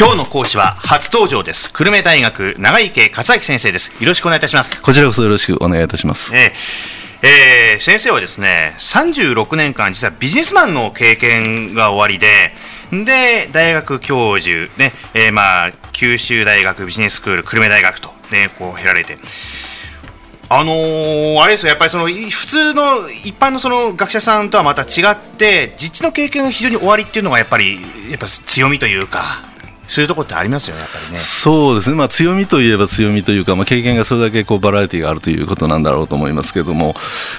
今日の講師は初登場です。久留米大学長池克明先生です。よろしくお願いいたします。こちらこそよろしくお願いいたします。えーえー先生はですね36年間実はビジネスマンの経験が終わりでで大学教授ね、えーまあ九州大学ビジネススクール久留米大学とねこう経られて。あのーあれですよやっぱりそのい普通の一般のその学者さんとはまた違って実地の経験が非常に終わりっていうのがやっぱりやっぱ強みというかそういうところってありますよねやっぱりね。そうですね、まあ、強みといえば強みというか、まあ、経験がそれだけこうバラエティがあるということなんだろうと思いますけれども、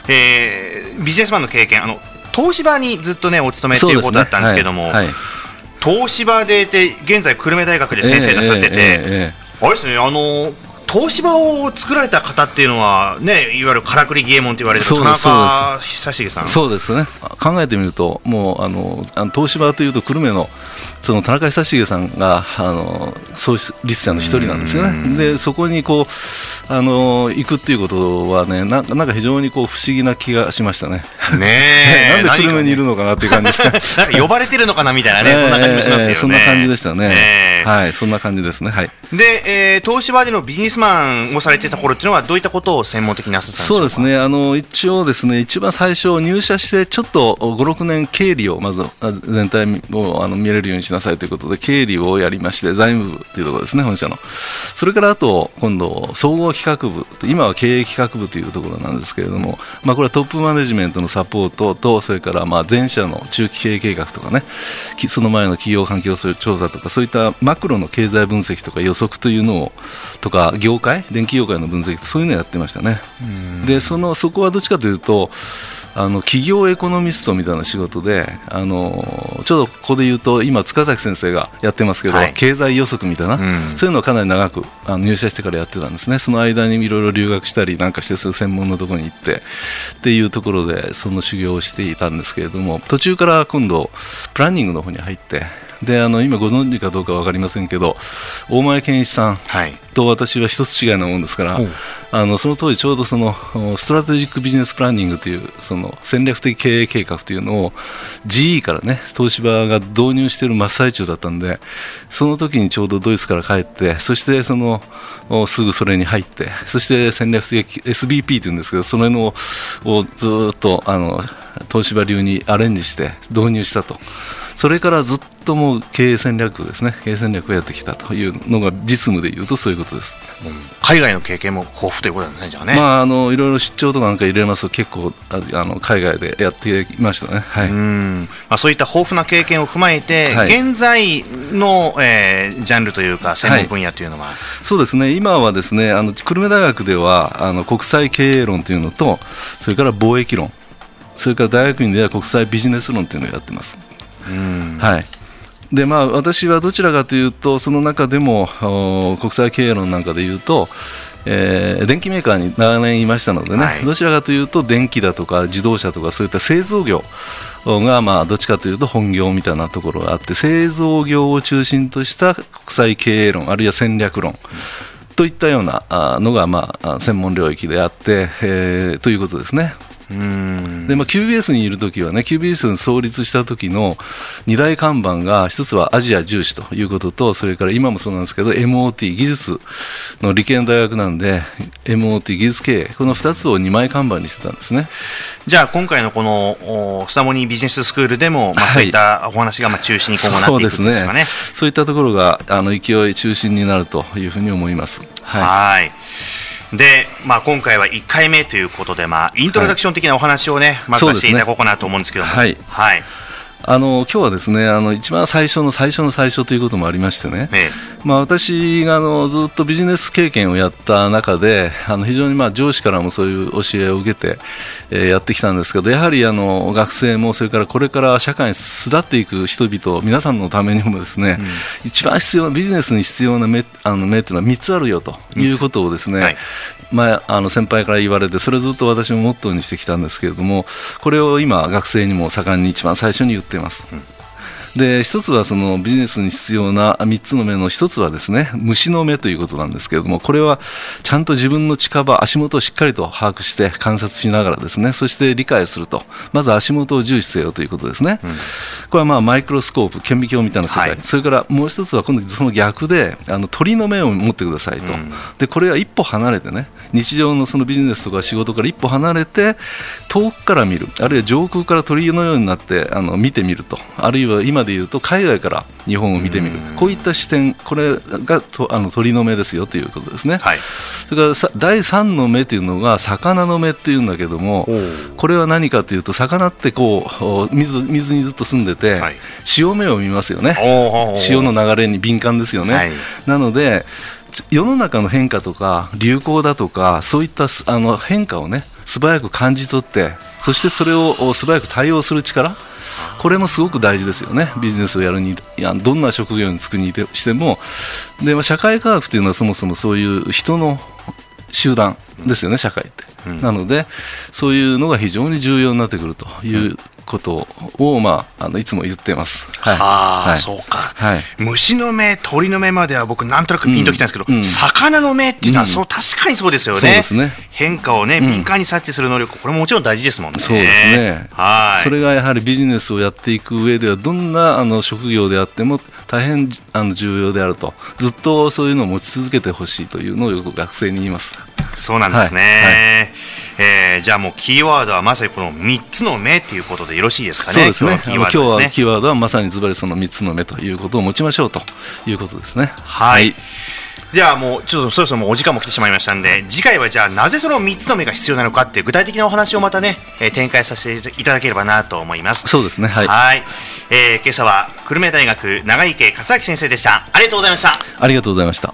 えービジネスマンの経験あの東芝にずっとねお勤めっていうことだったんですけども、はい。はい。東芝でで現在久留米大学で先生なさってて、えええええ。あれですねあの東芝を作られた方っていうのはねいわゆるからくりゲーモンと言われる田中久重さん。えそうですね、考えてみると、もうあの東芝というと久留米のその田中久重さんがあの創立者の一人なんですようん。ね、でそこにこうあの行くっていうことはね、ななんか非常にこう不思議な気がしましたね。ねえ。なんで久留米にいるのかなっていう感じで 呼ばれてるのかなみたいなね、そんな感じもしますよね。ええそんな感じでしたね、ええはい、そんな感じですね。はい。で、えー東芝でのビジネスマンをされてた頃っていうのは、どういったことを専門的になさってたんでそううですね。あの一応ですね一番最初入社してちょっと56年経理をまずあ全体をあの見れるようにしなさいということで経理をやりまして財務部というところですね本社の。それからあと今度総合企画部今は経営企画部というところなんですけれども、まあ、これはトップマネジメントのサポートとそれからまあ全社の中期経営計画とかねきその前の企業環境調査とかそういったマクロの経済分析とか予測というのをとか業界電気業界の分析そういうのをやってましたね。でそのそこはどっちかというとあの企業エコノミストみたいな仕事であのちょうどここで言うと今塚崎先生がやってますけど、はい。経済予測みたいな、うん。そういうのをかなり長くあの入社してからやってたんですね。その間にいろいろ留学したりなんかしてそういう専門のところに行ってっていうところでその修行をしていたんですけれども途中から今度プランニングの方に入ってであの今ご存知かどうか分かりませんけど大前健一さんはい。と私は一つ違いなもんですからおうあのその当時ちょうどそのおストラテジックビジネスプランニングというその戦略的経営計画というのを GE からね東芝が導入している真っ最中だったんでその時にちょうどドイツから帰ってそしてそのおすぐそれに入ってそして戦略的 SBP というんですけどそれのをずーっとあの東芝流にアレンジして導入したと。それからずっともう経営戦略ですね、経営戦略をやってきたというのが実務でいうとそういうことです。海外の経験も豊富ということなんですね、じゃあね。まあ、あのいろいろ出張とかなんか入れますと結構ああの海外でやってきましたね。はい、うんまあ、そういった豊富な経験を踏まえて、はい現在の、えージャンルというか、専門分野というのは、そうですね今はですねあの久留米大学ではあの国際経営論というのとそれから貿易論それから大学院では国際ビジネス論というのをやってます。うん。はい。でまあ、私はどちらかというとその中でもお国際経営論なんかでいうと、えー電機メーカーに長年いましたのでね、はい。どちらかというと電気だとか自動車とかそういった製造業がまあどっちかというと本業みたいなところがあって製造業を中心とした国際経営論あるいは戦略論といったようなあのがまあ専門領域であって、えーということですね。うんでまあ、QBS にいるときはね、QBS に創立した時の二大看板が、一つはアジア重視ということと、それから今もそうなんですけど、MOT、技術の理系の大学なんで、MOT、技術経営、この2つを二枚看板にしてたんですね。じゃあ、今回のこのおスタモニービジネススクールでも、まあ、はいそういったお話がまあ中心に今後なっていくんですかね。そういったところがあの勢い中心になるというふうに思います。はいはいで、まあ、今回は1回目ということで、まあ、イントロダクション的なお話をね、まずはしていただこうかなと思うんですけども、はい。はい、あの今日はですねあの一番最初の最初の最初ということもありましてね、えまあ、私があのずっとビジネス経験をやった中であの非常にまあ上司からもそういう教えを受けて、えーやってきたんですけどやはりあの学生もそれからこれから社会に巣立っていく人々皆さんのためにもですね、一番必要なビジネスに必要な目あの目っていうのは3つあるよということをですね、はい。まあ、あの先輩から言われてそれをずっと私もモットーにしてきたんですけれどもこれを今学生にも盛んに一番最初に言っています。で一つはそのビジネスに必要な3つの目の一つはですね虫の目ということなんですけれどもこれはちゃんと自分の近場足元をしっかりと把握して観察しながらですねそして理解すると。まず足元を重視せよということですね、うん、これはまあマイクロスコープ顕微鏡みたいな世界、はい、それからもう一つは今度その逆であの鳥の目を持ってくださいと、うん、でこれは一歩離れてね日常のそのビジネスとか仕事から一歩離れて遠くから見る。あるいは上空から鳥のようになってあの見てみると。あるいは今で言うと海外から日本を見てみる。こういった視点これがとあの鳥の目ですよということですね、はい、それから第3の目というのが魚の目っていうんだけどもこれは何かというと魚ってこう水水にずっと住んでて、はい、潮目を見ますよね。潮の流れに敏感ですよね、はい、なので世の中の変化とか流行だとかそういったあの変化をね素早く感じ取ってそしてそれを素早く対応する力これもすごく大事ですよね。ビジネスをやるにいやどんな職業に就くにしても。で社会科学というのはそもそもそういう人の集団ですよね社会って、うん、なのでそういうのが非常に重要になってくるということを、まあ、あのいつも言ってます。はい、あ、はい、そうか、はい、虫の目、鳥の目までは僕、なんとなくピンときたんですけど、うん。うん、魚の目っていうのは、そう確かにそうですよね、ね。変化をね、敏感に察知する能力、これももちろん大事ですもんね。そうですね。はい。それがやはりビジネスをやっていく上では、どんなあの職業であっても、大変あの重要であると、ずっとそういうのを持ち続けてほしいというのをよく学生に言います。そうなんですね。はい。えー、じゃあもうキーワードはまさにこの3つの目ということでよろしいですかね？そうですね。今日はキーワードはまさにズバリその3つの目ということを持ちましょうということですね。はい、はい。じゃあもうちょっとそろそろもうお時間も来てしまいましたんで次回はじゃあなぜその3つの目が必要なのかっていう具体的なお話をまたね、えー、展開させていただければなと思います。そうですね。はい。はい。えー、今朝は久留米大学長池勝明先生でした。ありがとうございました。ありがとうございました